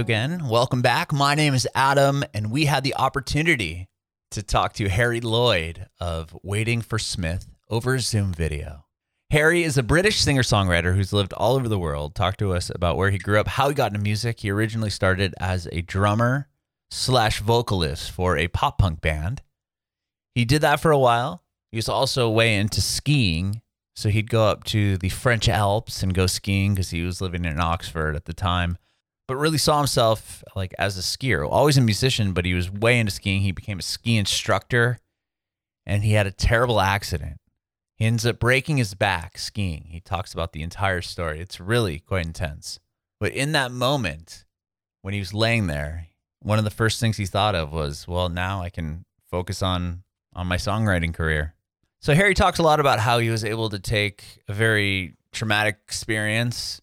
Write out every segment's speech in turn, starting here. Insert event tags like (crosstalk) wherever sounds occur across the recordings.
you again. Welcome back. My name is Adam, and we had the opportunity to talk to Harry Lloyd of Waiting for Smith over Zoom video. Harry is a British singer songwriter who's lived all over the world. Talked to us about where he grew up, how he got into music. He originally started as a drummer slash vocalist for a pop punk band. He did that for a while. He was also way into skiing. So he'd go up to the French Alps and go skiing because he was living in Oxford at the time, but really saw himself like as a skier. Always a musician, but he was way into skiing. He became a ski instructor and he had a terrible accident. He ends up breaking his back skiing. He talks about the entire story. It's really quite intense. But in that moment, when he was laying there, one of the first things he thought of was, well, now I can focus on on my songwriting career. So Harry talks a lot about how he was able to take a very traumatic experience,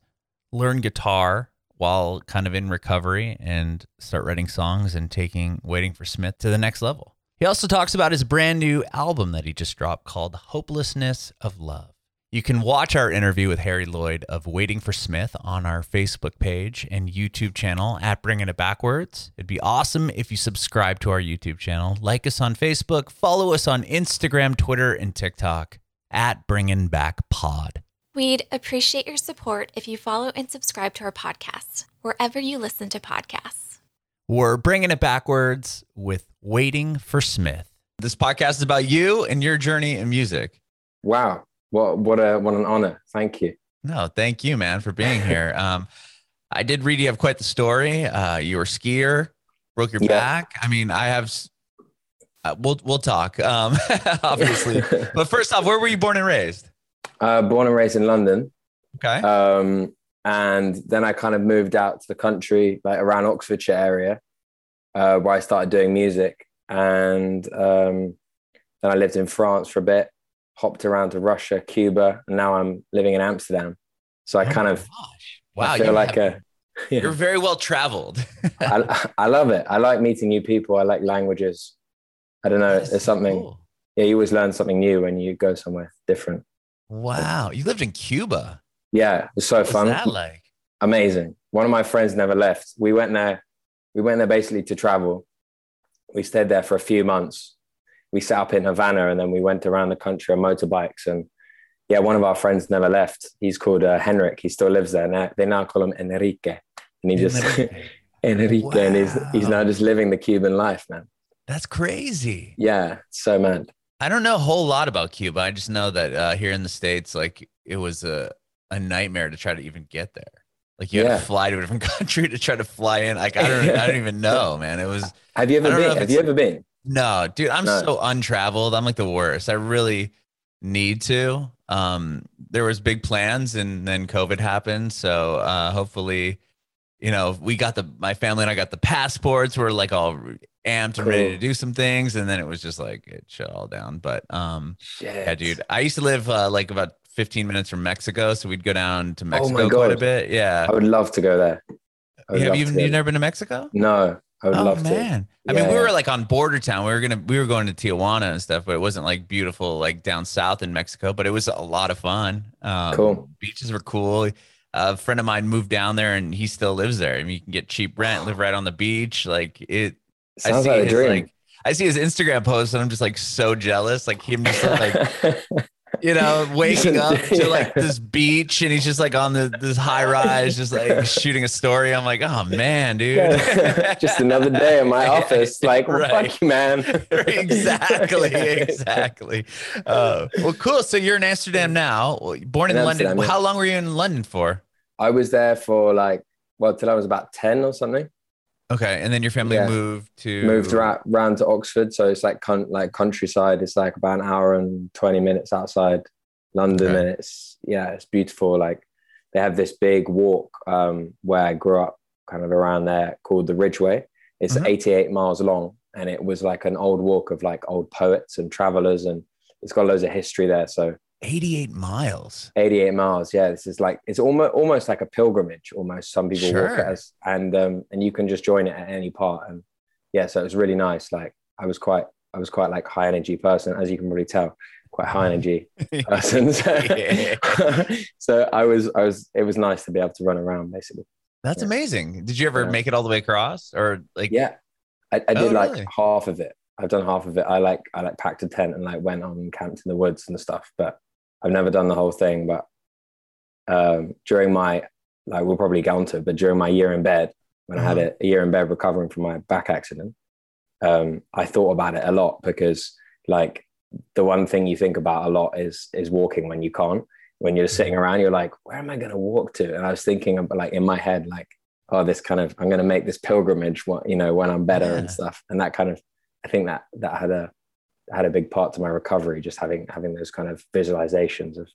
learn guitar while kind of in recovery and start writing songs and taking Waiting for Smith to the next level. He also talks about his brand new album that he just dropped called Hopelessness of Love. You can watch our interview with Harry Lloyd of Waiting for Smith on our Facebook page and YouTube channel at Bringing It Backwards. It'd be awesome if you subscribe to our YouTube channel, like us on Facebook, follow us on Instagram, Twitter, and TikTok at Bringing Back Pod. We'd appreciate your support if you follow and subscribe to our podcast wherever you listen to podcasts. We're bringing it backwards with Waiting for Smith. This podcast is about you and your journey in music. Wow. What what a what an honor. Thank you. No, thank you, man, for being here. (laughs) Um, I did read you have quite the story. Uh, you were a skier, broke your yeah. back. I mean, I have. Uh, we'll we'll talk, um, (laughs) obviously. (laughs) but first off, where were you born and raised? Uh, born and raised in London. Okay. Um, and then I kind of moved out to the country, like around Oxfordshire area, uh, where I started doing music. And um, then I lived in France for a bit, hopped around to Russia, Cuba, and now I'm living in Amsterdam. So I oh kind of gosh. wow, I feel like have, a (laughs) you are very well traveled. (laughs) I, I love it. I like meeting new people. I like languages. I don't know. There's something. Cool. Yeah, you always learn something new when you go somewhere different. Wow, you lived in Cuba. Yeah, it's so What's fun. that like? Amazing. One of my friends never left. We went there. We went there basically to travel. We stayed there for a few months. We set up in Havana and then we went around the country on motorbikes. And yeah, one of our friends never left. He's called uh, Henrik. He still lives there. Now, they now call him Enrique. And he just Enrique, (laughs) wow. and he's he's now just living the Cuban life, man. That's crazy. Yeah, so mad. I don't know a whole lot about Cuba. I just know that uh, here in the states, like it was a a nightmare to try to even get there. Like you yeah. had to fly to a different (laughs) country to try to fly in. Like I don't, I don't even (laughs) know, man. It was. Have you ever been? Have you ever been? No, dude. I'm no. so untraveled. I'm like the worst. I really need to. Um, there was big plans, and then COVID happened. So uh, hopefully, you know, we got the my family and I got the passports. We're like all amped cool. and ready to do some things, and then it was just like it shut all down. But um, Shit. yeah, dude. I used to live uh, like about 15 minutes from Mexico, so we'd go down to oh Mexico oh quite a bit. Yeah, I would love to go there. Have you, you never been to Mexico? No, I would love to. oh, love man. to. I mean, we were like on border town. We were gonna we were going to Tijuana and stuff, but it wasn't like beautiful like down south in Mexico. But it was a lot of fun. Um, cool. Beaches were cool. A friend of mine moved down there, and he still lives there. I mean, you can get cheap rent, live right on the beach. Like it. Sounds I see like his. Like, I see his Instagram post, and I'm just like so jealous. Like him just like (laughs) you know, waking up (laughs) to like this beach and he's just like on the this high rise, just like (laughs) shooting a story. I'm like, oh man, dude. just another day in my office. Like, well, right. fuck you, man. exactly, exactly. Uh, well, cool. So you're in Amsterdam now. Born in, in London. Amsterdam, How long were you in London for? I was there for like, well, till I was about 10 or something. Okay, and then your family yeah. moved to moved around, around to Oxford, so it's like con- like countryside. It's like about an hour and twenty minutes outside London, okay. and it's yeah, it's beautiful. Like they have this big walk um, where I grew up, kind of around there, called the Ridgeway. It's mm-hmm. eighty-eight miles long, and it was like an old walk of like old poets and travelers, and it's got loads of history there. So 88 miles 88 miles yeah this is like it's almost almost like a pilgrimage almost some people sure. walk it as and um and you can just join it at any part and yeah so it was really nice like i was quite i was quite like high energy person as you can probably tell quite high energy (laughs) person so, (laughs) (laughs) so i was i was it was nice to be able to run around basically That's Yeah. amazing. Did you ever Yeah. make it all the way across or like? Yeah, I, I did Oh, like really? half of it. I've done half of it. I like I like packed a tent and like went on and camped in the woods and stuff. But I've never done the whole thing. But um, during my like we'll probably get onto but during my year in bed when I had Mhm. a, year in bed recovering from my back accident, um, I thought about it a lot because like the one thing you think about a lot is is walking when you can't. When you're sitting around, you're like, where am I going to walk to? And I was thinking about like in my head, like, oh, this kind of I'm going to make this pilgrimage, what you know, when I'm better and stuff. And that kind of, I think that that had a had a big part to my recovery, just having having those kind of visualizations of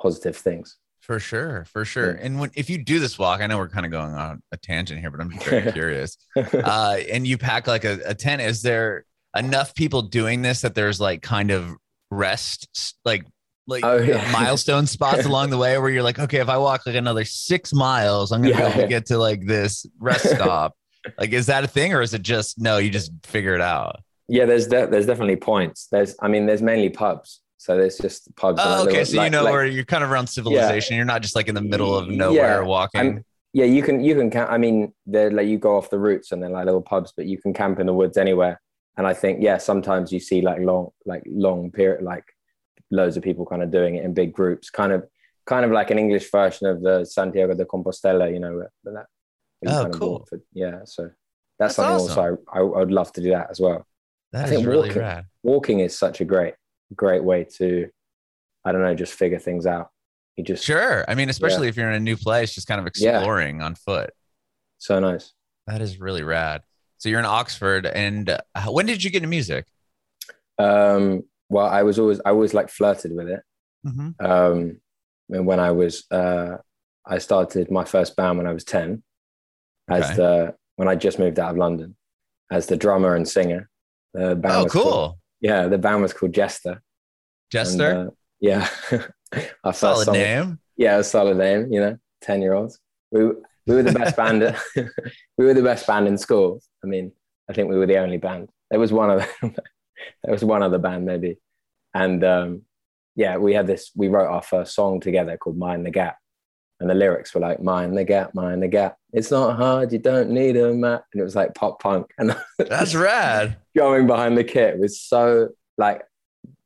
positive things. For sure, for sure. Yeah. And when if you do this walk, I know we're kind of going on a tangent here, but I'm very (laughs) curious. (laughs) Uh, and you pack like a, a tent. Is there enough people doing this that there's like kind of rest, like like Oh, yeah. (laughs) milestone spots along the way where you're like, okay, if I walk like another six miles, I'm gonna be Yeah. able to get to like this rest stop. like, is that a thing, or is it just no? You just figure it out. Yeah, there's de- there's definitely points. There's I mean, there's mainly pubs. So there's just pubs. Oh, okay. So you know like- where you're kind of around civilization. You're not just like in the middle of nowhere Yeah, walking. I'm- yeah, you can you can camp. I mean, they're like you go off the routes and they're like little pubs, but you can camp in the woods anywhere. And I think yeah, sometimes you see like long like long period like loads of people kind of doing it in big groups, kind of kind of like an English version of the Santiago de Compostela, you know. where that, Oh, cool. yeah, so That's that's, something also I, I would love to do that as well. That I is think really walking- rad. Walking is such a great great way to I don't know just figure things out. You just Sure. I mean, especially if you're in a new place, just kind of Yeah. exploring on foot. so nice. That is really rad. So you're in Oxford, and uh, when did you get into music? Um, well, I was always I always like flirted with it. Mm-hmm. Um, and when I was uh, I started my first band when I was ten, as Okay. the when I just moved out of London, as the drummer and singer. The band Oh, was cool. called- yeah, the band was called Jester. Jester. And, uh, yeah, (laughs) our Solid song- name. Yeah, a solid name. You know, ten year olds. We we were the best band. (laughs) we were the best band in school. I mean, I think we were the only band. There was one other. (laughs) there was one other band maybe, and um, yeah, we had this. We wrote our first song together called "Mind the Gap," and the lyrics were like "Mind the gap, mind the gap. It's not hard. You don't need a map." And it was like pop punk, (laughs) and That's rad. going behind the kit was so like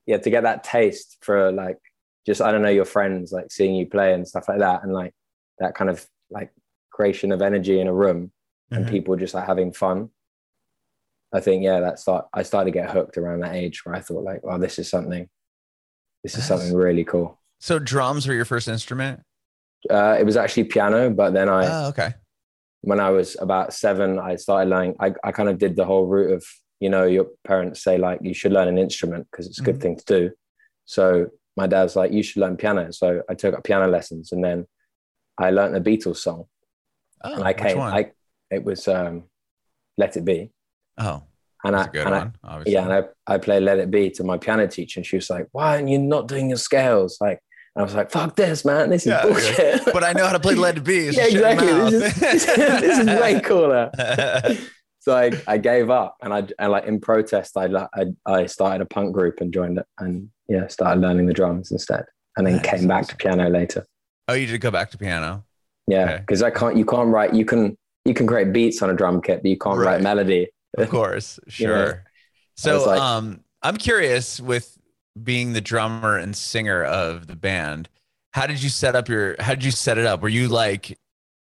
yeah to get that taste for like just i don't know your friends like seeing you play and stuff like that and like that kind of like creation of energy in a room and Mhm. people just like having fun i think yeah that start i started to get hooked around that age where i thought like oh this is something this is Nice. something really cool So drums were your first instrument? Uh, it was actually piano but then i Oh, okay. when I was about seven, I started learning. I, I kind of did the whole route of, you know, your parents say like you should learn an instrument because it's a good Mhm. thing to do. So my dad's like, you should learn piano. So I took up piano lessons and then I learned a Beatles song. Oh, and I came, one? I it was um, Let It Be. oh, And that's I, a good and I one. Obviously. yeah, and I, I played Let It Be to my piano teacher, and she was like, "Why are you not doing your scales?" Like, I was like, "Fuck this, man! This is Yeah, bullshit." (laughs) but I know how to play It Be. so (laughs) yeah, exactly. This is, mouth. this is (laughs) way cooler. so I, I gave up and I and like in protest I, I I started a punk group and joined it and yeah started learning the drums instead and then Nice, came back to piano later oh, you did go back to piano. yeah Okay. because I can't you can't write you can you can create beats on a drum kit but you can't Right. write melody Of course, You know, sure. So, like- um, I'm curious with being the drummer and singer of the band. How did you set up your? How did you set it up? Were you like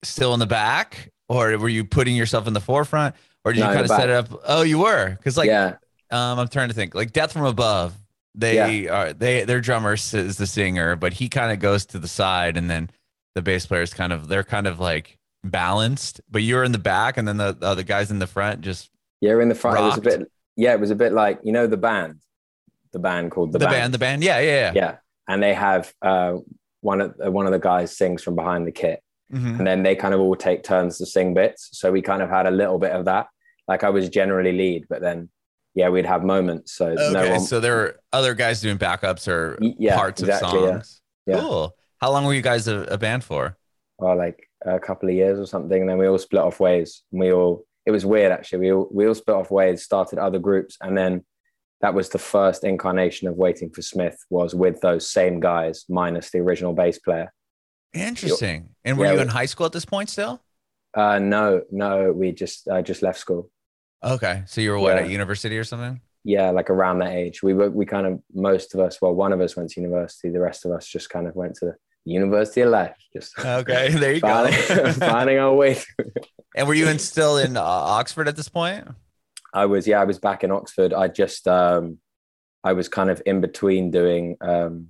still in the back, or were you putting yourself in the forefront, or did No, you kind of set it up? Oh, you were, because like, yeah um, I'm trying to think. Like Death from Above, they are they their drummer is the singer, but he kind of goes to the side, and then the bass players kind of they're kind of like balanced, but you're in the back, and then the the other guys in the front just yeah in the front it was a bit yeah it was a bit like you know the band the band called the, the, band. the band, yeah, yeah, yeah. yeah and they have uh, one of uh, one of the guys sings from behind the kit Mhm. and then they kind of all take turns to sing bits. So we kind of had a little bit of that. Like I was generally lead, but then yeah, we'd have moments. So Okay, no one, so there were other guys doing backups or yeah, parts exactly, of songs. Yeah. Cool. How long were you guys a, a band for? Well, like a couple of years or something, and then we all split off ways. And we all it was weird actually. We all we all split off ways, started other groups, and then that was the first incarnation of Waiting for Smith was with those same guys minus the original bass player. Interesting. And were Yeah, you in high school at this point still? Uh, no, no, we just uh, just left school. Okay, so you were what Yeah. at university or something? Yeah, like around that age. We were we kind of most of us. Well, one of us went to university. The rest of us just kind of went to the University of Life. Just Okay, there you finding, go. (laughs) finding our way. through. and were you in still in uh, Oxford at this point? I was yeah, I was back in Oxford. I just um, I was kind of in between doing um,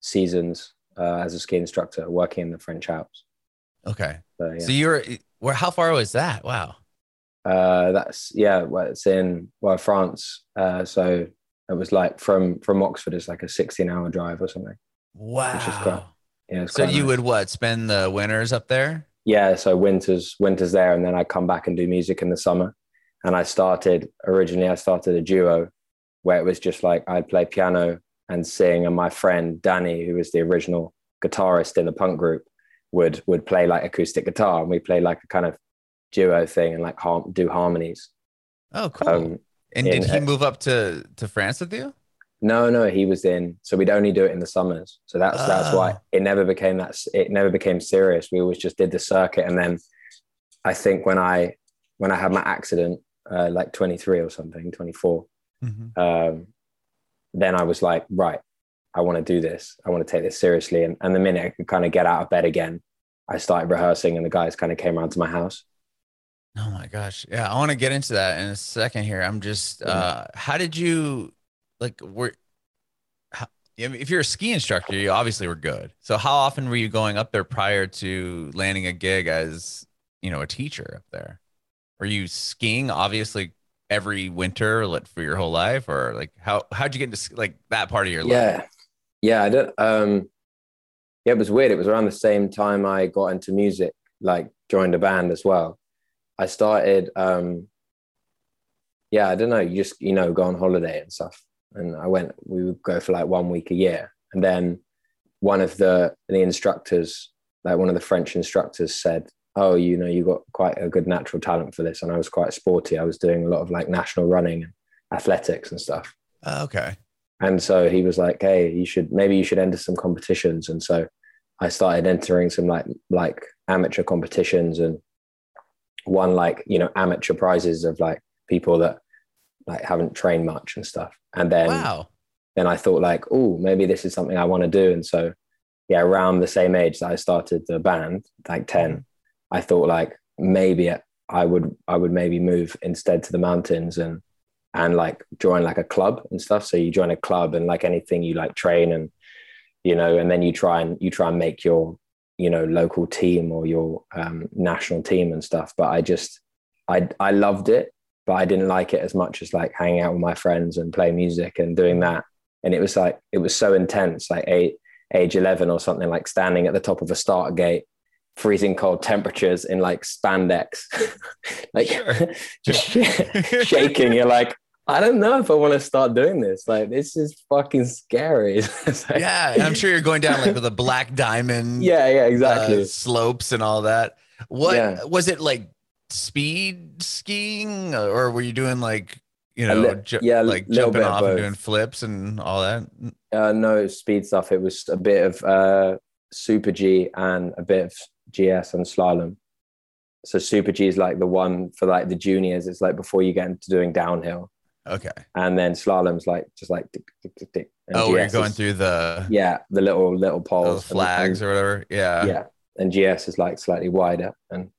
seasons uh, as a ski instructor, working in the French Alps. Okay, So, yeah. so you're where? How far was that? Wow. Uh, that's yeah. Well, it's in well France. Uh, so it was like from from Oxford. It's like a sixteen-hour drive or something. Wow. is quite- Yeah. So you nice. would what? Spend the winters up there? yeah. So winters winters there, and then I come back and do music in the summer. And I started originally. I started a duo where it was just like I'd play piano and sing, and my friend Danny, who was the original guitarist in the punk group, would would play like acoustic guitar, and we play like a kind of duo thing and like har- do harmonies. Oh, cool. Um, and did he move up to to France with you? No, no, he was in. So we'd only do it in the summers. So that's that's why Oh. it never became that. It never became serious. We always just did the circuit, and then I think when I when I had my accident, uh, like twenty three or something, twenty four, um, then I was like, right, I want to do this. I want to take this seriously. And and the minute I could kind of get out of bed again, I started rehearsing, and the guys kind of came around to my house. Oh my gosh. Yeah, I want to get into that in a second here. I'm just uh how did you like were how, if you're a ski instructor, you obviously were good. So how often were you going up there prior to landing a gig as, you know, a teacher up there? Were you skiing obviously every winter like, for your whole life or like how how'd you get into like that part of your life? Yeah, yeah. Um, yeah, it was weird. It was around the same time I got into music, like joined a band as well. I started. Um, yeah, I don't know. You just you know go on holiday and stuff, and I went. We would go for like one week a year, and then one of the the instructors, like one of the French instructors, said, "Oh, you know, you got quite a good natural talent for this." And I was quite sporty. I was doing a lot of like national running and athletics and stuff. Oh, okay. And so he was like, "Hey, you should maybe you should enter some competitions." And so I started entering some like like amateur competitions and won like you know amateur prizes of like people that like haven't trained much and stuff. And then wow. then I thought like, oh, maybe this is something I want to do. And so yeah, around the same age that I started the band, like 10, mm-hmm. I thought like maybe I would I would maybe move instead to the mountains and and like join like a club and stuff. So you join a club and like anything you like train and you know, and then you try and you try and make your you know local team or your um, national team and stuff. But I just I I loved it, but I didn't like it as much as like hanging out with my friends and playing music and doing that. And it was like it was so intense, like eight, age eleven or something, like standing at the top of a starter gate, freezing cold temperatures in like spandex, (laughs) like Sure. (laughs) just shaking. You're like, I don't know if I want to start doing this. Like this is fucking scary. (laughs) Like- Yeah, I'm sure you're going down like with a black diamond yeah, yeah, exactly. uh, slopes and all that. What Yeah. was it like? Speed skiing, or were you doing like you know, li- ju- yeah, like jumping of off and doing flips and all that? Uh, no speed stuff. It was a bit of uh, Super G and a bit of GS and slalom. So Super G is like the one for like the juniors. It's like before you get into doing downhill, Okay. and then slalom's like just like tick, tick, tick, tick. And Oh, where you're going is- through the, Yeah, the little little poles, flags and- or whatever. Yeah. yeah, and GS is like slightly wider, and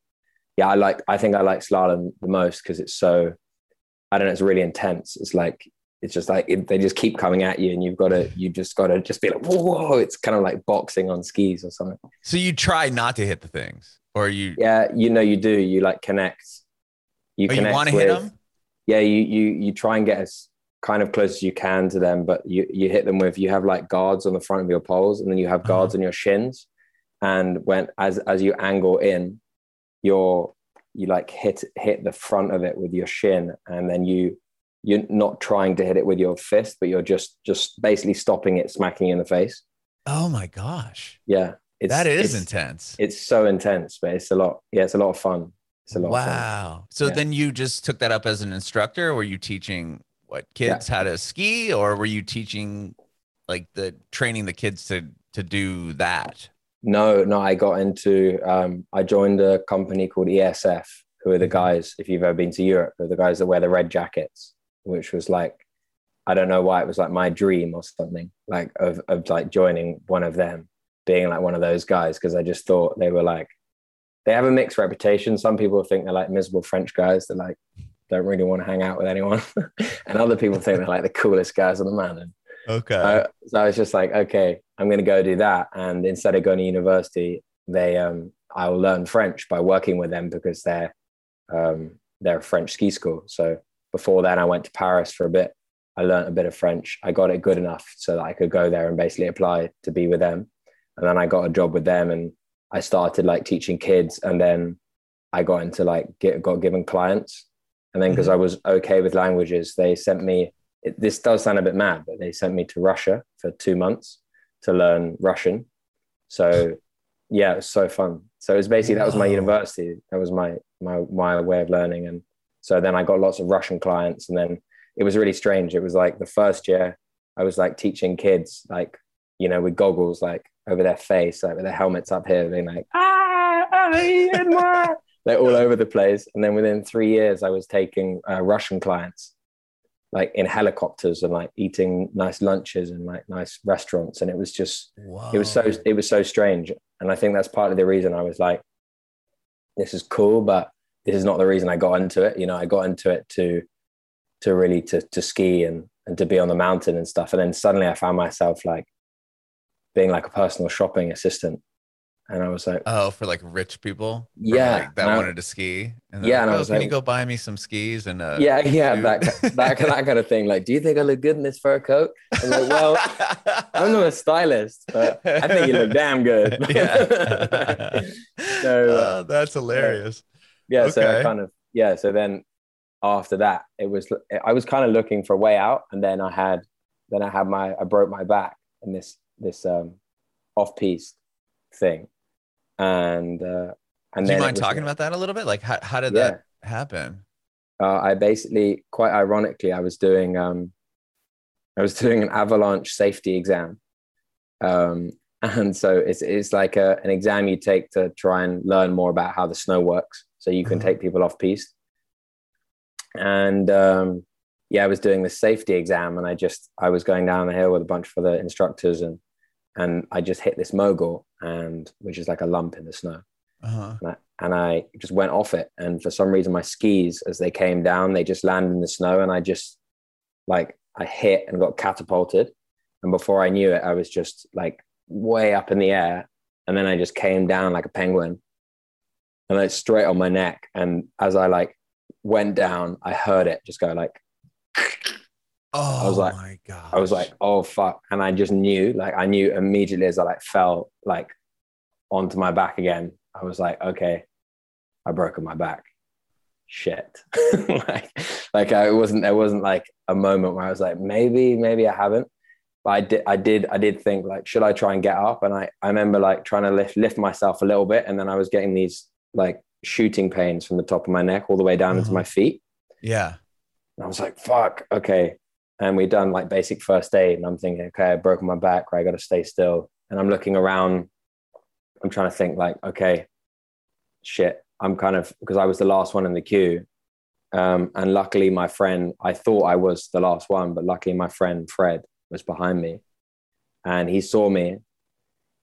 yeah, I like. I think I like slalom the most because it's so. I don't know. It's really intense. It's like it's just like it, they just keep coming at you, and you've got to. You just got to just be like, whoa, whoa! It's kind of like boxing on skis or something. So you try not to hit the things, or you, Yeah, you know, you do. You like connect. You oh, you connect want to hit them? Yeah, you you you try and get as kind of close as you can to them, but you you hit them with you have like guards on the front of your poles, and then you have Uh-huh. guards on your shins, and when as as you angle in, you're you like hit hit the front of it with your shin, and then you you're not trying to hit it with your fist, but you're just just basically stopping it, smacking in the face. Oh my gosh, Yeah, it's, that is it's, intense. It's so intense, but it's a lot. Yeah, it's a lot of fun. It's a lot. Of fun. Wow. So Yeah. then you just took that up as an instructor? Were you teaching what kids how to ski, or were you teaching like the training the kids to to do that? No, no, I got into, um, I joined a company called ESF, who are the guys, if you've ever been to Europe, they're the guys that wear the red jackets, which was like, I don't know why it was like my dream or something, like of, of like joining one of them, being like one of those guys, because I just thought they were like, they have a mixed reputation. Some people think they're like miserable French guys that like don't really want to hang out with anyone, (laughs) and other people think they're like the coolest guys on the mountain. Okay. Uh, so I was just like, okay, I'm going to go do that. And instead of going to university, they, um, I'll learn French by working with them because they're, um, they're a French ski school. So before then, I went to Paris for a bit. I learned a bit of French. I got it good enough so that I could go there and basically apply to be with them. And then I got a job with them and I started like teaching kids. And then I got into like, get, got given clients. And then because Mhm. I was okay with languages, they sent me it, this does sound a bit mad, but they sent me to Russia for two months to learn Russian. So yeah, it was so fun. So it was basically that was my university. That was my my my way of learning. And so then I got lots of Russian clients, and then it was really strange. It was like the first year I was like teaching kids, like you know, with goggles like over their face, like with their helmets up here, being like ah, ay, Edmar," (laughs) like all over the place. And then within three years, I was taking uh, Russian clients like in helicopters and like eating nice lunches and like nice restaurants and it was just Whoa. it was so it was so strange and i think that's part of the reason i was like this is cool but this is not the reason i got into it. You know i got into it to to really to to ski and and to be on the mountain and stuff. And then suddenly i found myself like being like a personal shopping assistant. And i was like Oh, for like rich people. Yeah, like, that I- wanted to ski. And Yeah, like, and I "Oh, was can you like- go buy me some skis and uh yeah yeah that, that that kind of thing. Like do you think i look good in this fur coat? I'm like well i'm not a stylist but i think you look damn good. (laughs) Yeah. (laughs) So, uh, (laughs) Oh, that's hilarious. yeah so Okay. I kind of yeah so then after that it was i was kind of looking for a way out and then i had then i had my i broke my back in this this um off piste thing and uh and Do you mind was talking about that a little bit? Like how, how did Yeah. that happen? uh, I basically, quite ironically, I was doing um, I was (laughs) doing an avalanche safety exam, um, (laughs) and so it's it's like a, an exam you take to try and learn more about how the snow works, so you can Mhm. take people off piste. And um, yeah, I was doing the safety exam, and I just I was going down the hill with a bunch of other instructors, and and I just hit this mogul, and which is like a lump in the snow Uh-huh. and I, and I just went off it. And for some reason, my skis, as they came down, they just landed in the snow, and I just like I hit and got catapulted. And before I knew it, I was just like way up in the air, and then I just came down like a penguin, and like straight on my neck. And as I like went down, I heard it just go like. (laughs) Oh was like- my god. I was like, oh fuck. And I just knew, like, I knew immediately as I like fell like onto my back again. I was like, okay, I broken my back. Shit. (laughs) like, like I wasn't, there wasn't like a moment where I was like, maybe, maybe I haven't. But I did, I did, I did think like, should I try and get up? And I, I remember like trying to lift, lift myself a little bit. And then I was getting these like shooting pains from the top of my neck all the way down into Uh-huh. my feet. yeah. And I was like, fuck, okay. And we done like basic first aid. And I'm thinking, okay, I've broken my back, right? I got to stay still. And I'm looking around. I'm trying to think, like, okay, shit. I'm kind of, because I was the last one in the queue. Um, and luckily, my friend, I thought I was the last one, but luckily, my friend Fred was behind me and he saw me.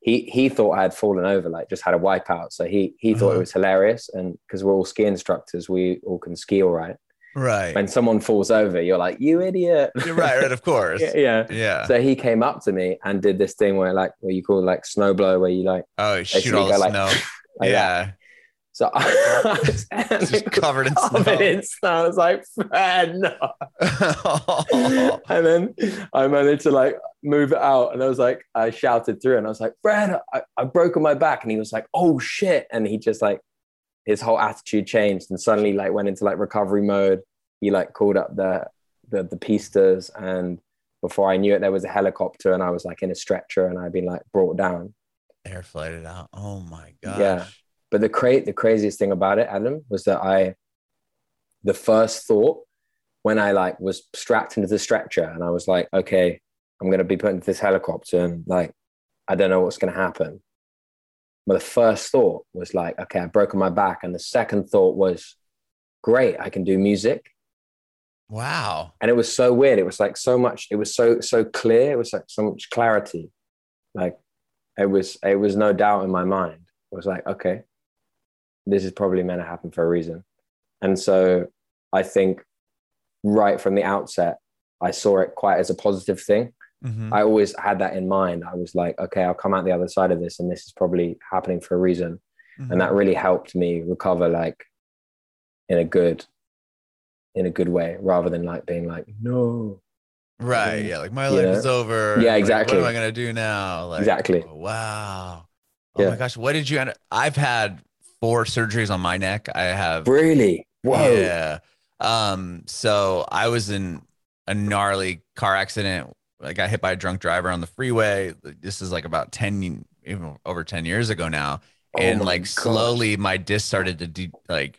He, he thought I had fallen over, like just had a wipeout. So he, he thought it Uh-huh. was hilarious. And because we're all ski instructors, we all can ski all right Right. when someone falls over, you're like, you idiot. You're right, right, of course. (laughs) yeah, yeah. Yeah. So he came up to me and did this thing where like what you call like snow blow, where you like, oh, shoot all the go like- snow. (laughs) like that. So (laughs) I was Just (laughs) covered in covered snow. in snow. I was like, Fred, no. (laughs) and then I managed to like move it out, and I was like, I shouted through, and I was like, Fred, I, I've broken my back, and he was like, oh shit, and he just like his whole attitude changed, and suddenly like went into like recovery mode. He like called up the the the pisteurs, and before I knew it, there was a helicopter, and I was like in a stretcher, and I'd been like brought down. Air flighted out. Oh my gosh. Yeah. But the cra- the craziest thing about it, Adam, was that I, the first thought when I like was strapped into the stretcher and I was like, okay, I'm gonna be put into this helicopter and like, I don't know what's gonna happen. but the first thought was like, okay, I've broken my back. And the second thought was, great, I can do music. Wow. And it was so weird. It was like so much, it was so, so clear. It was like so much clarity. Like it was, it was no doubt in my mind. It was like, okay, this is probably meant to happen for a reason. And so I think right from the outset, I saw it quite as a positive thing. Mhm. I always had that in mind. I was like, okay, I'll come out the other side of this, and this is probably happening for a reason. Mhm. And that really helped me recover, like in a good, in a good way, rather than like being like, no, Right. Yeah. Like my You life know? is over. Yeah, Like, exactly. what am I gonna do now? Like, Exactly. Wow. Oh Yeah. my gosh. What did you end up? I've had four surgeries on my neck. I have. really, whoa, Yeah. Um. So I was in a gnarly car accident. I got hit by a drunk driver on the freeway. This is like about ten, even over ten years ago now. Oh and like gosh. slowly, my disc started to de- like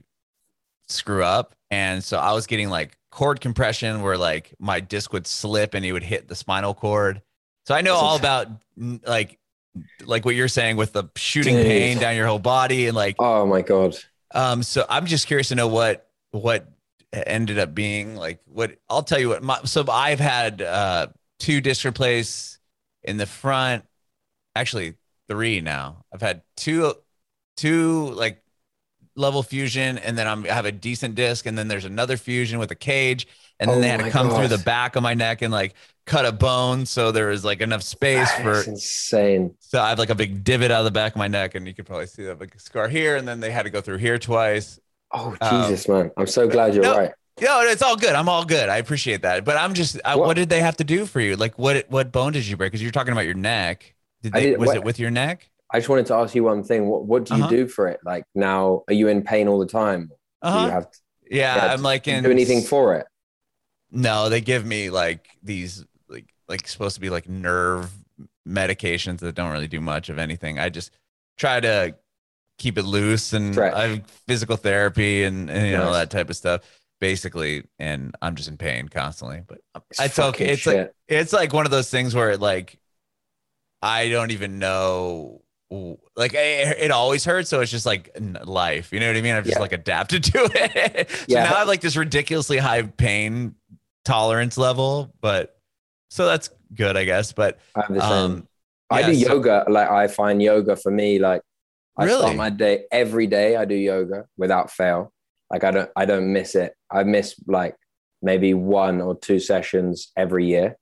screw up, and so I was getting like cord compression, where like my disc would slip and it would hit the spinal cord. So I know all about like like what you're saying with the shooting Dude. pain down your whole body and like oh my god, um, so I'm just curious to know what what ended up being like. What I'll tell you what. My, so I've had uh, two disc replaced in the front. Actually, three now. I've had two two like level fusion, and then I'm, I have a decent disc, and then there's another fusion with a cage, and then Oh they had to come through the back of my neck and like cut a bone, so there was like enough space for insane. so I have like a big divot out of the back of my neck, and you can probably see that big scar here. And then they had to go through here twice. Oh Um, Jesus, man, I'm so glad you're no, right. No, it's all good. I'm all good. I appreciate that. But I'm just, I, What- what did they have to do for you? Like, what what bone did you break? Because you're talking about your neck. Did they? did- was what- it with your neck? I just wanted to ask you one thing. What what do you Uh-huh. do for it? Like now, are you in pain all the time? Do you Uh have to Yeah, yeah, I'm like in. do anything for it? No, they give me like these like supposed to be like nerve medications that don't really do much of anything. I just try to keep it loose and Stretch. I have physical therapy and, and you know that type of stuff basically and I'm just in pain constantly. But it's, fucking okay. It's like it's like one of those things where it like I don't even know like it, it always hurts so it's just like life you know what i mean i've just Yeah. like adapted (laughs) to it so Yeah. now i have like this ridiculously high pain tolerance level but so that's good i guess but I have the same. um I yeah, do so- yoga. Like I find yoga for me, like I Really? start my day every day. I do yoga without fail. Like I don't, I don't miss it. I miss like maybe one or two sessions every year.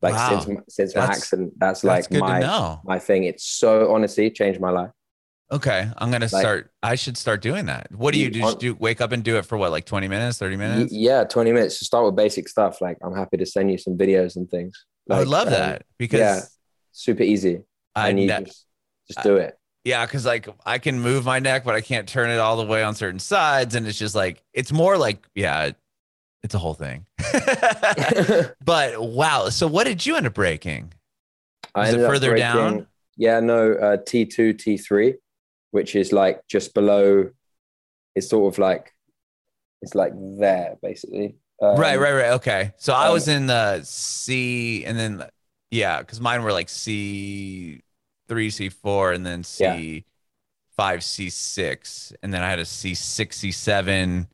Like Wow. since my, since my accident, that's, that's like my my thing. It's so honestly changed my life. Okay i'm gonna Like- start i should start doing that what do you You just do wake up and do it for what like 20 minutes 30 minutes yeah, twenty minutes to start with basic stuff. Like I'm happy to send you some videos and things. i would love um, that because yeah, super easy. i and you ne- just just do it. Yeah, because like I can move my neck, but I can't turn it all the way on certain sides, and it's just like it's more like yeah, it's a whole thing. (laughs) (laughs) but wow, so what did you end up breaking? I Is it ended up further down? Yeah, no, uh, T2, T3, which is like just below. It's sort of like, it's like there basically. Um, right, right, right. Okay, so I um, was in the C, and then yeah, because mine were like C three, C four, and then C five, C six, and then I had a C six, C seven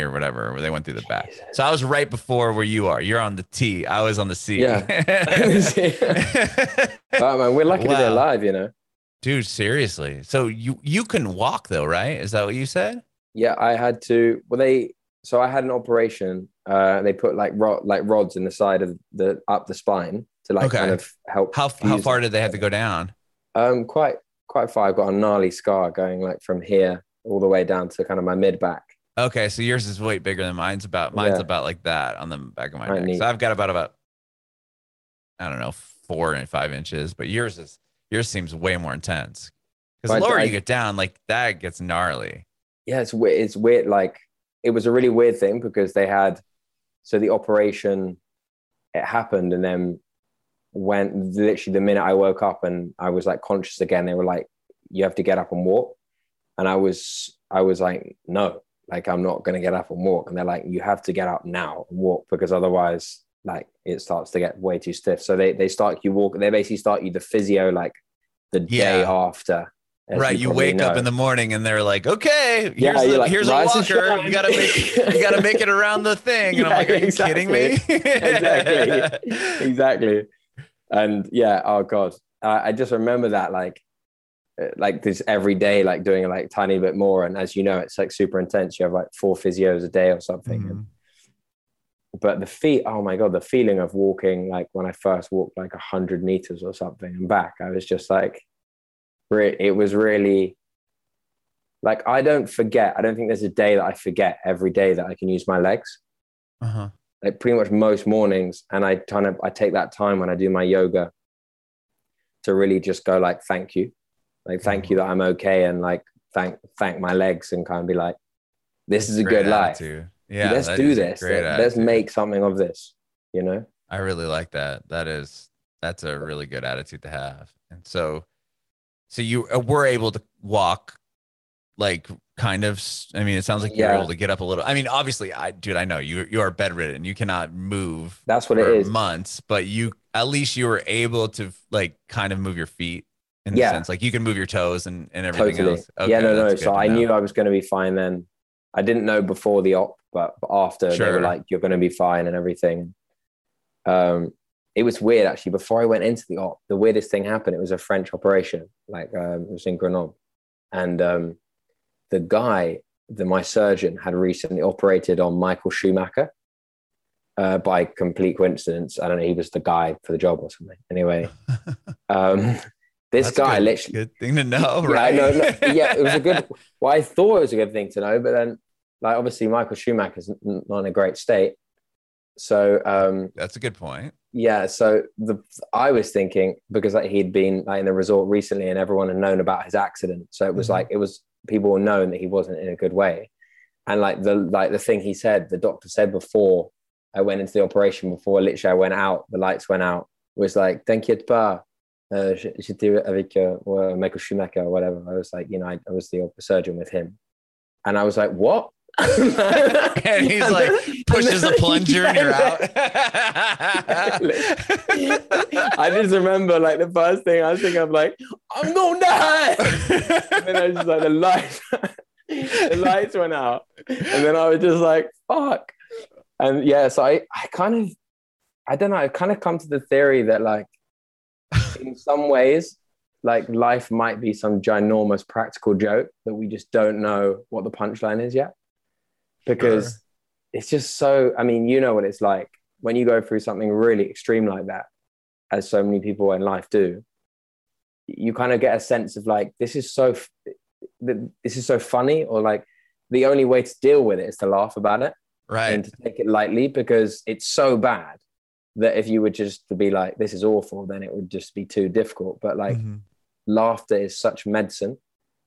or whatever, where they went through the back. Jesus. So I was right before where you are. You're on the T. I was on the C. Yeah. (laughs) (laughs) Oh, man, we're lucky to be alive, you know. Dude, seriously. So you you can walk though, right? Is that what you said? Yeah, I had to. Well, they. So I had an operation. Uh, they put like rod, like rods in the side of the up the spine to like Okay. kind of help. How how far did they have to go down? Um, quite quite far. I've got a gnarly scar going like from here all the way down to kind of my mid back. Okay, so yours is way bigger than mine's about mine's Yeah. about like that on the back of my Right, neck. So I've got about about I don't know, four and five inches, but yours is yours seems way more intense. Because the lower I- you get down, like that gets gnarly. yeah, it's weird. It's weird. Like it was a really weird thing because they had so the operation it happened and then when literally the minute I woke up and I was like conscious again, they were like, "You have to get up and walk," and I was I was like, "No, like I'm not gonna get up and walk," and they're like, "You have to get up now and walk because otherwise." Like it starts to get way too stiff. So they, they start you walk, they basically start you the physio like the day after. right. You probably wake up in the morning and they're like, okay, here's, Yeah, the, like, here's a walker. You gotta make you gotta make it (laughs) around the thing. And I'm like, are you kidding me? exactly (laughs) exactly and yeah oh god I, I just remember that like uh, like this every day like doing like tiny bit more and as you know it's like super intense you have like four physios a day or something Mhm. But the feet oh my god the feeling of walking like when i first walked like 100 meters or something and back i was just like it was really like i don't forget i don't think there's a day that i forget every day that i can use my legs Uh-huh. like pretty much most mornings and i kind of i take that time when i do my yoga to really just go like thank you like thank you that i'm okay and like thank thank my legs and kind of be like this is a Great good life attitude. Yeah. let's do this great let's make something of this you know I really like that. That is that's a really good attitude to have. And so so you uh, were able to walk like kind of i mean it sounds like you're Yeah. able to get up a little. I mean obviously I dude I know you you are bedridden. You cannot move that's what it is months, but you at least you were able to like kind of move your feet in the sense like you can move your toes and and everything totally else. yeah no no so i know. knew i was going to be fine then i didn't know before the op but but after they were like you're going to be fine and everything. Um it was weird actually. Before i went into the op the weirdest thing happened. It was a french operation like um, it was in grenoble. And um the guy the my surgeon had recently operated on michael schumacher uh, by complete coincidence. I don't know he was the guy for the job or something. Anyway (laughs) um this That's guy good, literally good thing to know, (laughs) yeah, right? no, no, yeah, it was a good. (laughs) Well, I thought it was a good thing to know, but then, like, obviously, Michael Schumacher's not in a great state. So, um, That's a good point. yeah. So the I was thinking because like he'd been like in the resort recently, and everyone had known about his accident. So it was Mhm. like it was people were known that he wasn't in a good way, and like the like the thing he said, the doctor said before I went into the operation, before literally I went out, the lights went out, was like, "T'inquiète pas." Uh, j'étais avec uh, Michael Schumacher or whatever. I was like, you know, I, I was the surgeon with him, and I was like, "What?" (laughs) and he's like pushes the plunger and you're out. (laughs) I just remember like the first thing I was thinking, I'm like, I'm gonna die. and then I was just like, the lights, (laughs) the lights went out, and then I was just like, fuck. And yeah, so I, I kind of, I don't know, I kind of come to the theory that like, in some ways, like life might be some ginormous practical joke that we just don't know what the punchline is yet, because Sure. it's just so. I mean, you know what it's like when you go through something really extreme like that, as so many people in life do. You kind of get a sense of like this is so, this is so funny, or like the only way to deal with it is to laugh about it right. and to take it lightly because it's so bad that if you were just to be like this is awful, then it would just be too difficult. But like Mhm. laughter is such medicine,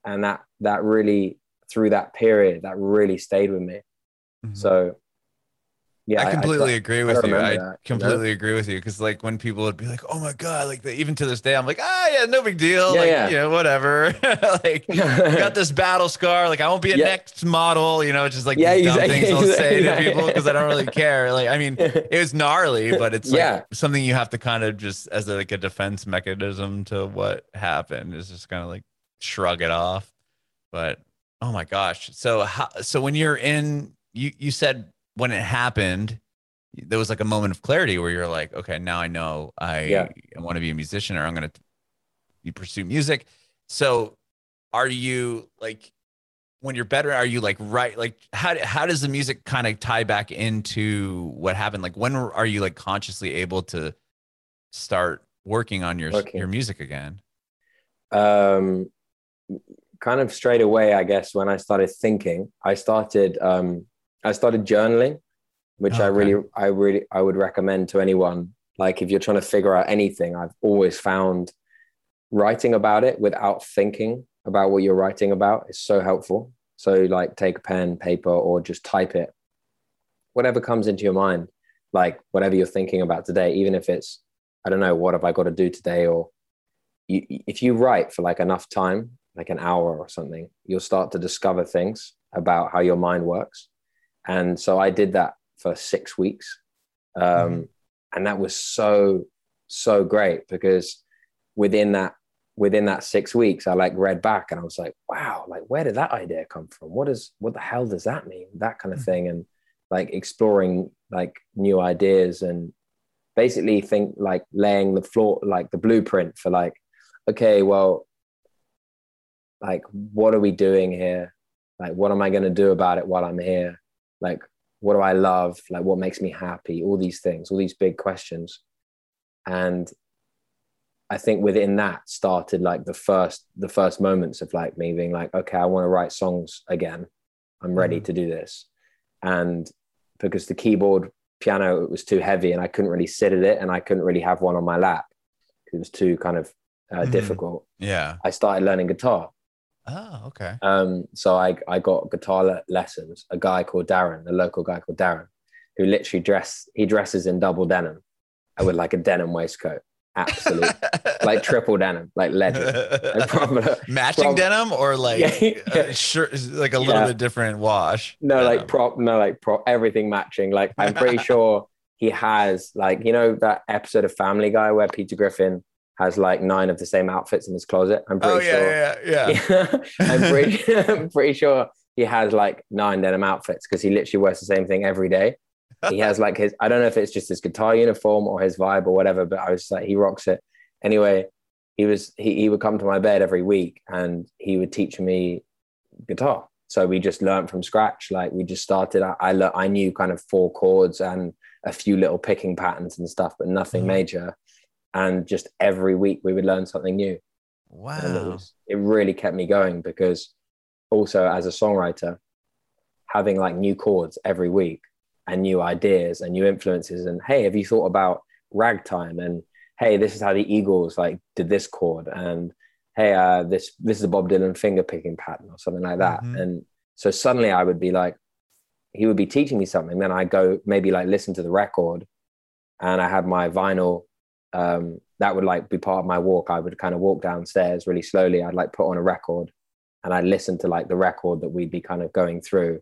and that that really through that period that really stayed with me. Mhm. So yeah, I completely I, agree I with you. I that, you know? completely agree with you because, like, when people would be like, "Oh my god," like the, even to this day, I'm like, "Ah, yeah, no big deal." Yeah, like, yeah. you know, whatever. (laughs) like, (laughs) got this battle scar. Like, I won't be a Yeah. next model. You know, just like Yeah, exactly, things I'll say to (laughs) people because I don't really care. Like, I mean, it was gnarly, but it's like Yeah. something you have to kind of just as a, like a defense mechanism to what happened is just kind of like shrug it off. But oh my gosh, so how? So when you're in, you you said when it happened, there was like a moment of clarity where you're like, okay, now I know I, Yeah. I want to be a musician or I'm gonna pursue music. So are you like when you're better are you like right like how how does the music kind of tie back into what happened like when are you like consciously able to start working on your Working. your music again um, kind of straight away, I guess, when I started thinking, I started um, I started journaling, which I Okay. really, I really, I would recommend to anyone. Like, if you're trying to figure out anything, I've always found writing about it without thinking about what you're writing about is so helpful. So, like, take a pen, paper, or just type it. Whatever comes into your mind, like whatever you're thinking about today, even if it's, I don't know, what have I got to do today, or you, if you write for like enough time, like an hour or something, you'll start to discover things about how your mind works. And so I did that for six weeks. Um, Mhm. And that was so, so great because within that within that six weeks, I like read back and I was like, wow, like where did that idea come from? What is what the hell does that mean? That kind of Mhm. thing. And like exploring like new ideas and basically think like laying the floor like the blueprint for like, okay, well, like what are we doing here? Like what am I gonna do about it while I'm here? Like what do I love? Like what makes me happy? All these things, all these big questions. And I think within that started like the first the first moments of like me being like, okay, I want to write songs again. I'm ready Mhm. to do this. And because the keyboard piano it was too heavy and I couldn't really sit at it and I couldn't really have one on my lap. It was too kind of uh, Mhm. difficult. Yeah. I started learning guitar. Oh, okay. Um, so I, I got guitar le- lessons. A guy called Darren, a local guy called Darren, who literally dress he dresses in double denim with like a denim waistcoat. Absolute, (laughs) like triple denim, like legend. (laughs) Like proper- matching prob- denim or like Yeah. uh, sure, like a little Yeah. bit different wash. no, like prop, no, like prop, everything matching. Like I'm pretty (laughs) sure he has like you know that episode of Family Guy where Peter Griffin has like nine of the same outfits in his closet. I'm pretty oh yeah, sure. yeah, yeah. yeah. (laughs) I'm pretty, (laughs) I'm pretty sure he has like nine denim outfits because he literally wears the same thing every day. He has like his, I don't know if it's just his guitar uniform or his vibe or whatever, but I was like, he rocks it. Anyway, he was, he, he would come to my bed every week and he would teach me guitar. So we just learned from scratch. Like we just started, I, I, lear- I knew kind of four chords and a few little picking patterns and stuff, but nothing Mhm. major. And just every week we would learn something new and it, Wow. was, it really kept me going because also as a songwriter having like new chords every week and new ideas and new influences and hey have you thought about ragtime and hey this is how the eagles like did this chord and hey uh this this is a bob dylan finger picking pattern or something like that Mhm. and so suddenly i would be like he would be teaching me something then i go maybe like listen to the record and i had my vinyl um, that would like be part of my walk. I would kind of walk downstairs really slowly. I'd like put on a record and I'd listen to like the record that we'd be kind of going through.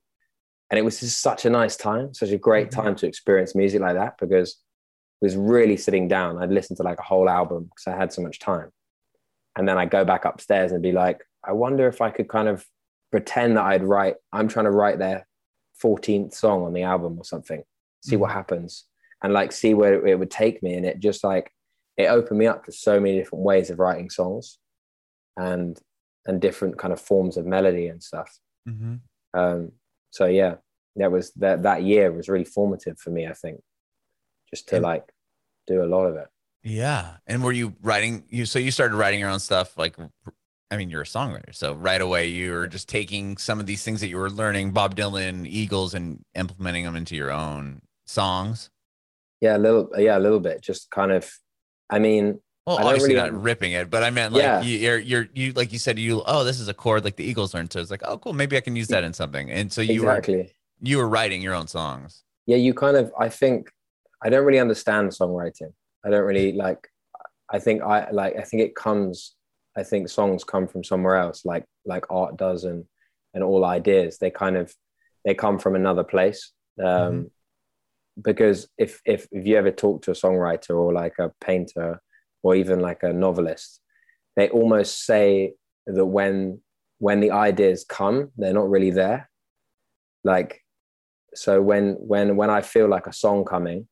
And it was just such a nice time, such a great Mhm. time to experience music like that because it was really sitting down. I'd listen to like a whole album because I had so much time. And then I'd go back upstairs and be like, I wonder if I could kind of pretend that I'd write, I'm trying to write their 14th song on the album or something, see what happens and like see where it would take me. And it just like, it opened me up to so many different ways of writing songs and and different kind of forms of melody and stuff hmm um so yeah that was that that year was really formative for me i think just to And- like do a lot of it Yeah. And were you writing you so you started writing your own stuff like I mean you're a songwriter. So right away you were just taking some of these things that you were learning Bob Dylan, Eagles and implementing them into your own songs. yeah a little yeah a little bit just kind of i mean Well, I obviously really- not ripping it, but I meant like Yeah. you, you're you're you like you said you oh this is a chord like the Eagles learned so it's like oh cool maybe I can use that in something and so you exactly were you were writing your own songs. yeah you kind of i think i don't really understand songwriting i don't really like i think i like i think it comes i think songs come from somewhere else like like art does and and all ideas they kind of they come from another place um Mhm. Because if if if you ever talk to a songwriter or like a painter or even like a novelist they almost say that when when the ideas come they're not really there. Like so when when when i feel like a song coming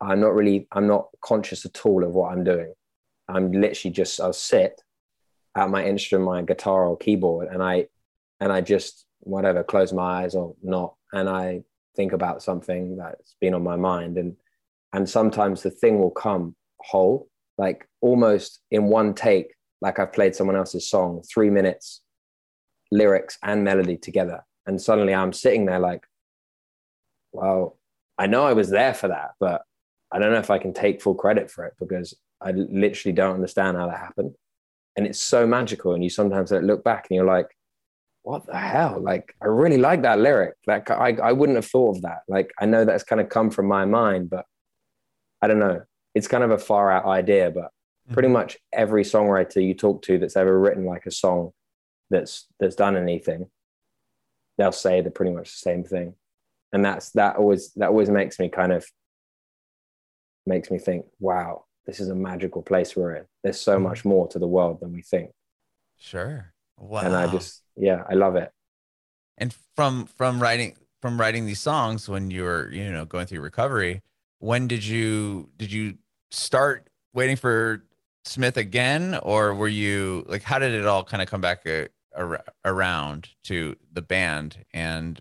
i'm not really i'm not conscious at all of what i'm doing. I'm literally just i'll sit at my instrument my guitar or keyboard and i and i just whatever close my eyes or not and i think about something that's been on my mind. And and sometimes the thing will come whole like almost in one take like i've played someone else's song three minutes lyrics and melody together. And suddenly i'm sitting there like well i know i was there for that but i don't know if i can take full credit for it because i literally don't understand how that happened. And it's so magical. And you sometimes look back and you're like what the hell like i really like that lyric like i, I wouldn't have thought of that like i know that's kind of come from my mind but i don't know it's kind of a far out idea but pretty much every songwriter you talk to that's ever written like a song that's that's done anything they'll say the pretty much the same thing and that's that always that always makes me kind of makes me think wow this is a magical place we're in. There's so Mm-hmm. much more to the world than we think. Sure. Wow. And I just, yeah, I love it. and from from writing from writing these songs when you were you know going through recovery when did you did you start waiting for smith again or were you like how did it all kind of come back uh, ar- around to the band and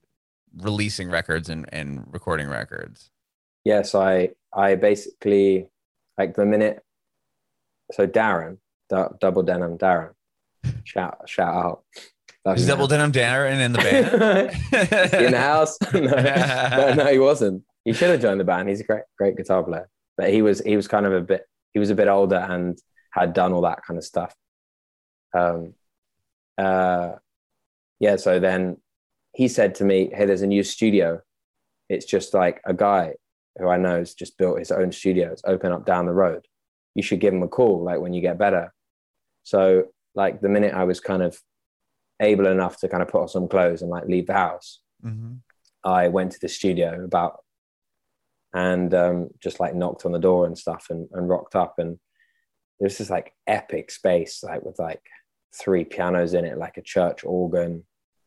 releasing records and, and recording records Yes, I, I basically, like the minute, so Darren, du- double denim Darren, shout, shout out. Love is double denim Darren in the band (laughs) in the house. (laughs) no, no, no, he wasn't. He should have joined the band. He's a great, great guitar player. But he was, he was kind of a bit, he was a bit older and had done all that kind of stuff. Um, uh, yeah. So then he said to me, "Hey, there's a new studio. It's just like a guy who I know has just built his own studio. It's open up down the road. You should give him a call, like when you get better." So, like the minute I was kind of able enough to kind of put on some clothes and like leave the house, Mhm. I went to the studio about and um, just like knocked on the door and stuff and, and rocked up. And there's this like epic space, like with like three pianos in it, like a church organ,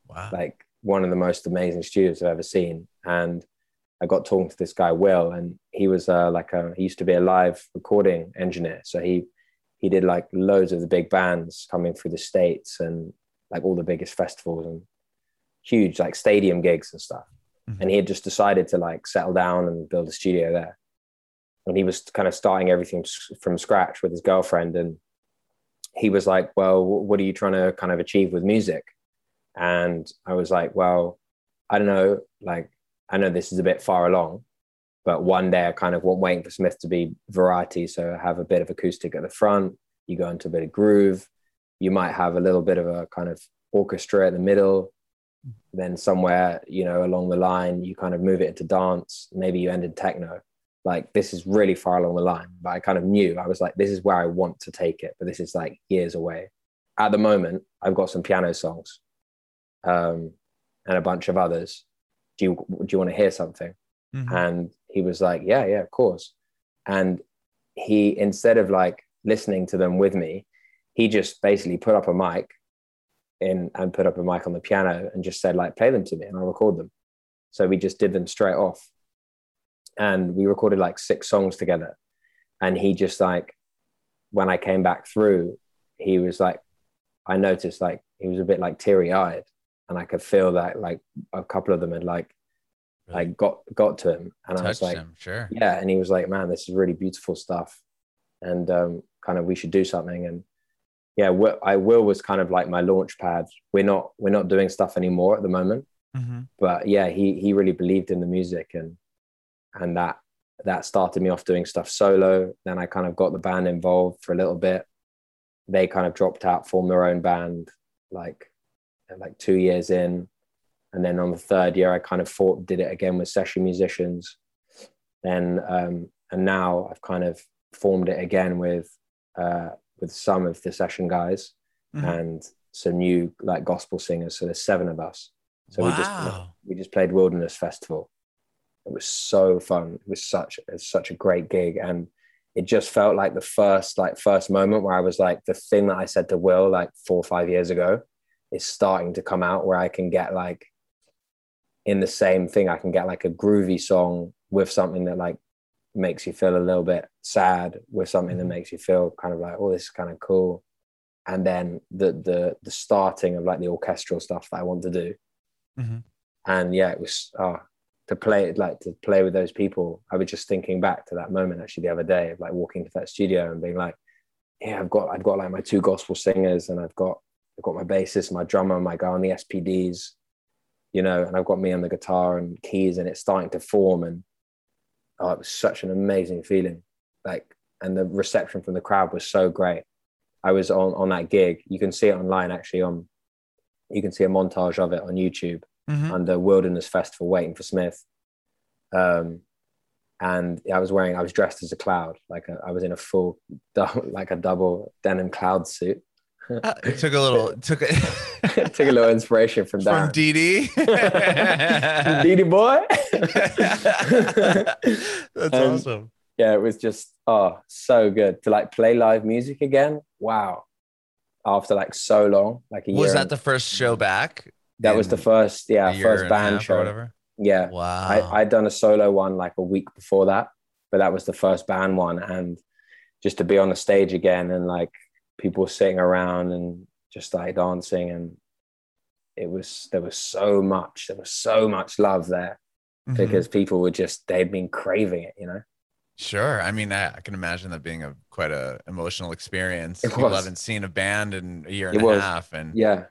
wow like one of the most amazing studios I've ever seen. And I got talking to this guy, Will, and he was uh, like a, he used to be a live recording engineer. So he, he did like loads of the big bands coming through the States and like all the biggest festivals and huge like stadium gigs and stuff. Mhm. and he had just decided to like settle down and build a studio there. And he was kind of starting everything from scratch with his girlfriend. And he was like well what are you trying to kind of achieve with music? And i was like well i don't know like i know this is a bit far along but one day i kind of want waiting for smith to be variety so I have a bit of acoustic at the front you go into a bit of groove you might have a little bit of a kind of orchestra in the middle then somewhere you know along the line you kind of move it into dance maybe you end in techno. Like this is really far along the line but i kind of knew i was like this is where i want to take it but this is like years away. At the moment i've got some piano songs um, and a bunch of others. Do you do you want to hear something? Mhm. and he was like yeah yeah of course. And he instead of like listening to them with me he just basically put up a mic in and put up a mic on the piano and just said like play them to me and i'll record them. So we just did them straight off. And we recorded like six songs together. And he just like when i came back through he was like i noticed like he was a bit like teary eyed and i could feel that like a couple of them had like Really? like got got to him and i was like him sure. yeah and he was like man this is really beautiful stuff and um, kind of we should do something and yeah i will was kind of like my launch pad. We're not we're not doing stuff anymore at the moment Mhm. but yeah he he really believed in the music and and that that started me off doing stuff solo. Then i kind of got the band involved for a little bit. They kind of dropped out formed their own band like like two years in and then on the third year i kind of fought did it again with session musicians. Then um and now i've kind of formed it again with uh with some of the session guys Mhm. and some new like gospel singers. So there's seven of us. So we just we just played wilderness festival. It was so fun. It was such it's such a great gig. And it just felt like the first like first moment where i was like the thing that i said to will like four or five years ago is starting to come out where i can get like in the same thing i can get like a groovy song with something that like makes you feel a little bit sad with something that Mhm. makes you feel kind of like oh this is kind of cool and then the the the starting of like the orchestral stuff that i want to do Mhm. and yeah it was oh, to play like to play with those people i was just thinking back to that moment actually the other day of like walking to that studio and being like yeah i've got i've got like my two gospel singers and i've got i've got my bassist my drummer my guy on the spds you know and i've got me on the guitar and keys and it's starting to form and oh it was such an amazing feeling like and the reception from the crowd was so great i was on on that gig you can see it online actually on you can see a montage of it on youtube Mhm. under Wilderness Festival waiting for Smith. Um, and I was wearing, I was dressed as a cloud, like a, I was in a full, (laughs) like a double denim cloud suit. Uh, it took a little took a (laughs) Took a little inspiration from that from DD DD. Boy. (laughs) That's Um, awesome. yeah, it was just oh so good to like play live music again. Wow. After like so long, like a year. Was that and- the first show back? that was the first, yeah, first and band show. whatever? Yeah. Wow. I, I'd done a solo one like a week before that, but that was the first band one. And just to be on the stage again and like people were sitting around and just like dancing and it was there was so much, there was so much love there Mhm. because people were just they'd been craving it, you know. Sure. I mean, I, I can imagine that being a quite a emotional experience. It People was. haven't seen a band in a year and It a was. half, and Yeah.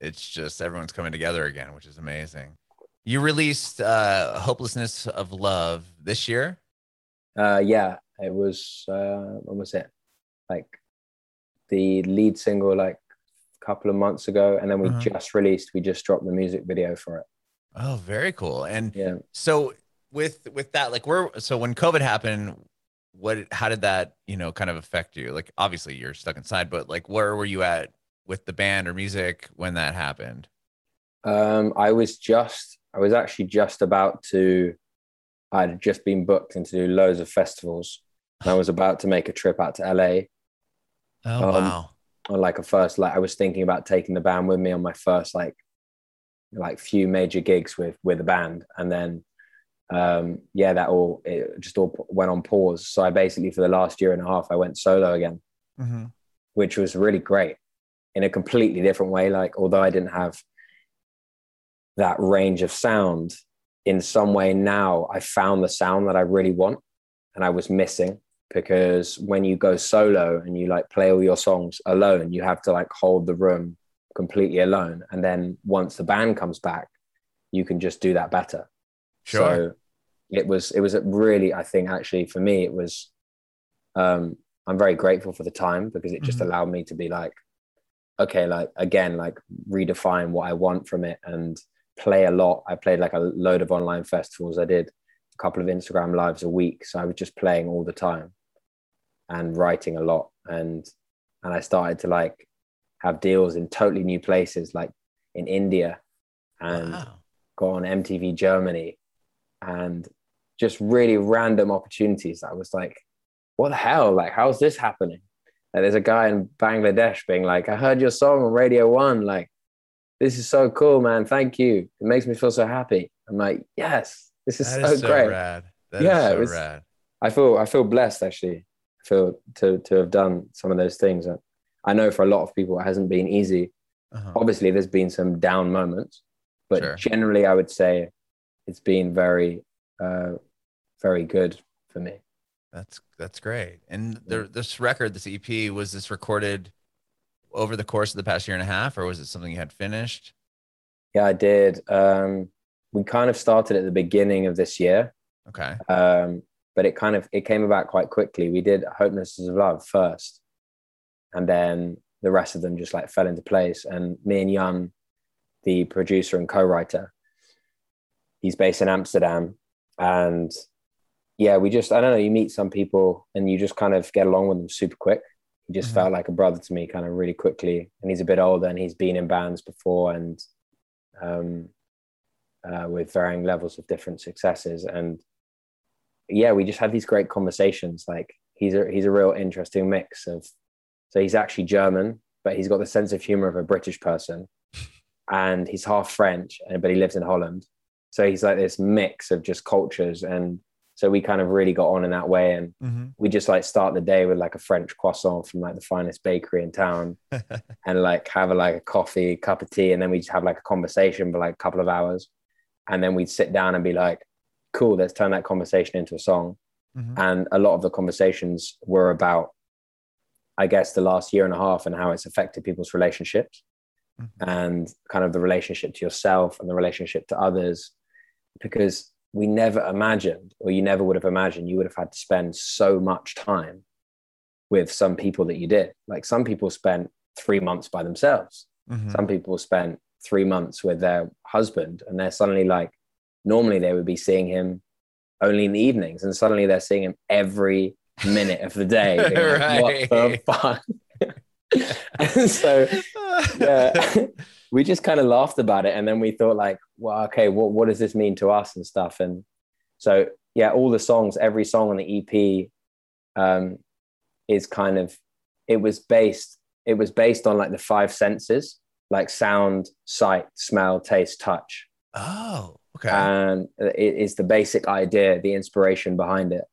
it's just everyone's coming together again, which is amazing. You released uh, "Hopelessness of Love" this year. Uh, yeah, it was. Uh, when was it? Like the lead single, like a couple of months ago, and then we Uh-huh. just released. We just dropped the music video for it. Oh, very cool. And Yeah. so with with that, like, where so when COVID happened, what how did that you know kind of affect you? Like, obviously you're stuck inside, but like, where were you at with the band or music when that happened? Um, I was just. I was actually just about to. I'd just been booked and to do loads of festivals. And I was about to make a trip out to LA Oh Um, wow. on like a first. Like I was thinking about taking the band with me on my first like, like few major gigs with with a band, and then um, yeah, that all it just all went on pause. So I basically for the last year and a half I went solo again, hmm which was really great in a completely different way. Like although I didn't have that range of sound, in some way now I found the sound that I really want, and I was missing because when you go solo and you like play all your songs alone, you have to like hold the room completely alone, and then once the band comes back, you can just do that better. Sure. So it was it was a really I think actually for me it was um I'm very grateful for the time because it just Mhm. allowed me to be like okay like again like redefine what I want from it and play a lot. I played like a load of online festivals. I did a couple of Instagram lives a week so I was just playing all the time and writing a lot and and I started to like have deals in totally new places like in India and wow. go on MTV Germany and just really random opportunities. I was like, what the hell? Like, how's this happening? Like, there's a guy in Bangladesh being like, I heard your song on Radio One. Like, this is so cool, man. Thank you. It makes me feel so happy. I'm like, yes, this is so is so great. rad. That Yeah, so it was- rad. I feel I feel blessed actually. Feel to to have done some of those things. And I know for a lot of people it hasn't been easy. Uh-huh. Obviously, there's been some down moments, but Sure. generally, I would say it's been very, uh, very good for me. That's that's great. And the, this record, this EP, was this recorded over the course of the past year and a half, or was it something you had finished? Yeah, I did. Um, we kind of started at the beginning of this year, Okay. um, but it kind of it came about quite quickly. We did "Hopelessness of Love" first, and then the rest of them just like fell into place. And me and Jan, the producer and co-writer, he's based in Amsterdam, and yeah, we just I don't know. You meet some people and you just kind of get along with them super quick. He just Mhm. felt like a brother to me, kind of really quickly. And he's a bit older, and he's been in bands before, and um, uh, with varying levels of different successes. And yeah, we just had these great conversations. Like he's a he's a real interesting mix of. So he's actually German, but he's got the sense of humor of a British person, and he's half French, and but he lives in Holland. So he's like this mix of just cultures, and so we kind of really got on in that way. And Mm-hmm. we just like start the day with like a French croissant from like the finest bakery in town, (laughs) and like have a like a coffee, cup of tea, and then we just have like a conversation for like a couple of hours, and then we'd sit down and be like, "Cool, let's turn that conversation into a song." Mhm. And a lot of the conversations were about, I guess, the last year and a half and how it's affected people's relationships Mhm. and kind of the relationship to yourself and the relationship to others, because we never imagined, or you never would have imagined, you would have had to spend so much time with some people that you did. Like some people spent three months by themselves. Mhm. Some people spent three months with their husband, and they're suddenly like, normally they would be seeing him only in the evenings, and suddenly they're seeing him every minute of the day. (laughs) Like, What the fuck? (laughs) and so yeah, (laughs) we just kind of laughed about it, and then we thought like, well, okay, what what does this mean to us and stuff? And so yeah, all the songs, every song on the EP um, is kind of it was based it was based on like the five senses, like sound, sight, smell, taste, touch. Oh, okay. And it is the basic idea, the inspiration behind it.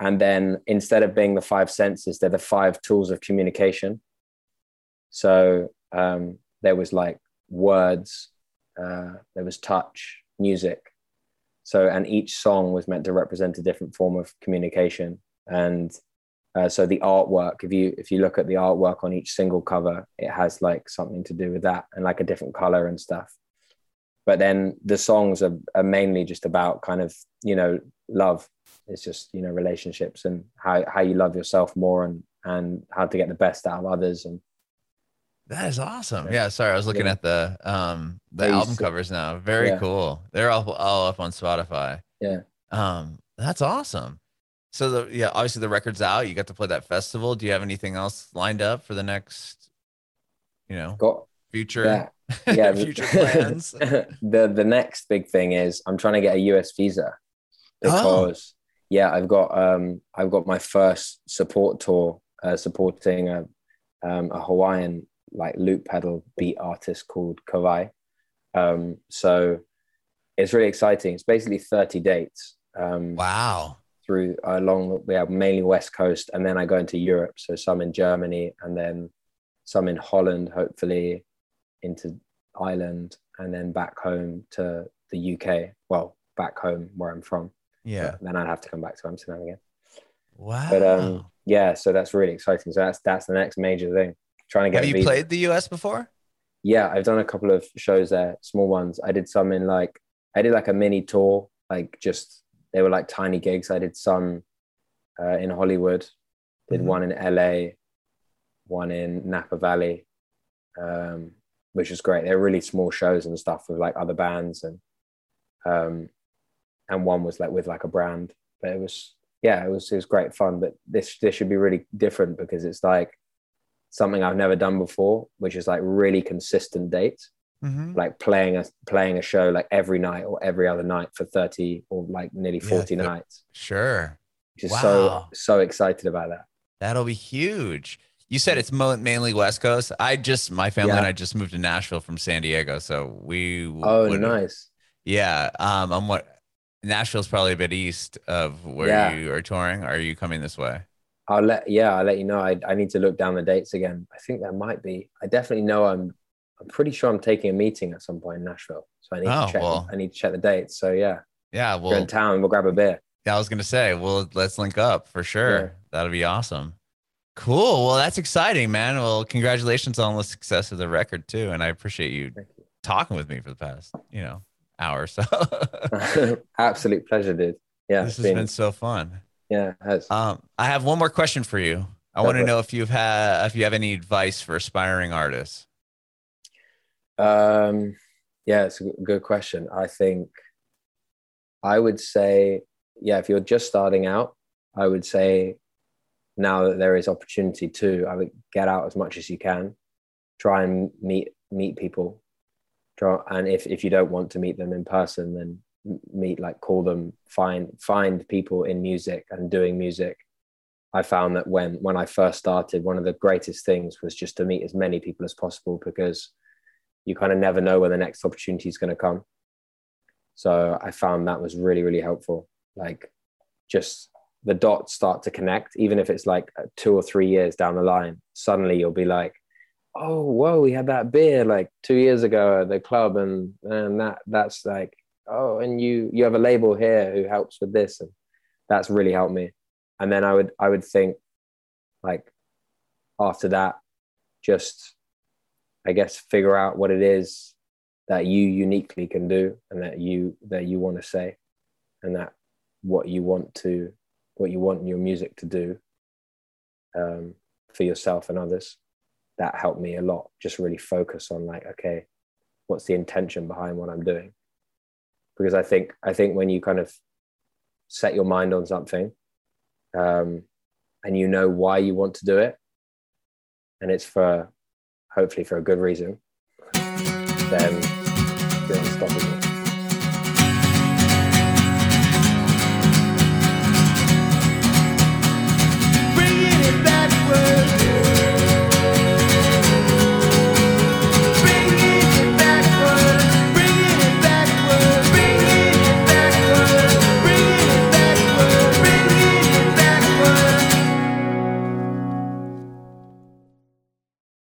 And then instead of being the five senses, they're the five tools of communication. So um, there was like words, uh, there was touch, music. So, and each song was meant to represent a different form of communication. And uh, so the artwork, if you if you look at the artwork on each single cover, it has like something to do with that and like a different color and stuff. But then the songs are, are mainly just about kind of you know love. It's just you know relationships and how how you love yourself more and and how to get the best out of others and that is awesome. Yeah. yeah sorry, I was looking Yeah. at the um the you album covers now. Very Yeah. cool. They're all all up on Spotify. Yeah. Um, that's awesome. So the yeah, obviously the record's out. You got to play that festival. Do you have anything else lined up for the next, you know, got future. (laughs) Yeah, (laughs) the- future plans? (laughs) the the next big thing is I'm trying to get a US visa Oh. because yeah, I've got um I've got my first support tour uh, supporting a um, a Hawaiian like loop pedal beat artist called Kawehi. Um, so it's really exciting. It's basically 30 dates um, Wow. through along we have mainly West Coast, and then I go into Europe. So some in Germany, and then some in Holland, hopefully into Ireland, and then back home to the UK. Well, back home where I'm from. Yeah. But then I'd have to come back to Amsterdam again. Wow. But um, yeah, so that's really exciting. So that's that's the next major thing. Trying to get have you played the US before? Yeah, I've done a couple of shows there, small ones. I did some in like I did like a mini tour, like just they were like tiny gigs. I did some uh, in Hollywood, did Mhm. one in LA, one in Napa Valley, um, which was great. They're really small shows and stuff with like other bands and um, and one was like with like a brand. But it was yeah, it was it was great fun. But this this should be really different because it's like something I've never done before, which is like really consistent dates, Mm-hmm. like playing a playing a show like every night or every other night for 30 or like nearly Yeah, 40 good. nights. Sure. Just is so so excited about that. That'll be huge. You said it's mainly West Coast. I just my family and I just moved to Nashville from San Diego, so we Oh, would- nice. Yeah, um, I'm what Nashville's probably a bit east of where Yeah. you are touring. Are you coming this way? I'll let yeah, I'll let you know. I, I need to look down the dates again. I think there might be. I definitely know I'm I'm pretty sure I'm taking a meeting at some point in Nashville. So I need Oh, to check well. I need to check the dates. So yeah, Yeah, if you're in town, we'll grab a beer. yeah, I was gonna say, well, let's link up for sure. Yeah. That'll be awesome. Cool. Well, that's exciting, man. Well, congratulations on the success of the record too, and I appreciate you you. talking with me for the past, you know, hour or so. (laughs) Absolute pleasure, dude. Yeah, this has been so fun. yeah, it has. Um, I have one more question for you. I want to know if you've had if you have any advice for aspiring artists. Um, yeah, it's a good question. I think I would say, yeah, if you're just starting out, I would say now that there is opportunity to, I would get out as much as you can. Try and meet meet people. Try, and if if you don't want to meet them in person, then meet like call them, find find people in music and doing music. I found that when when I first started, one of the greatest things was just to meet as many people as possible because you kind of never know when the next opportunity is going to come. So I found that was really, really helpful. Like just the dots start to connect, even if it's like uh, two or three years down the line, suddenly you'll be like, oh, whoa, we had that beer like two years ago at the club. And, and that, that's like, oh, and you, you have a label here who helps with this. And that's really helped me. And then I would, I would think like after that, just I guess figure out what it is that you uniquely can do and that you that you want to say and that what you want to what you want your music to do um, for yourself and others that helped me a lot just really focus on like okay what's the intention behind what i'm doing because i think i think when you kind of set your mind on something um, and you know why you want to do it and it's for hopefully for a good reason, then.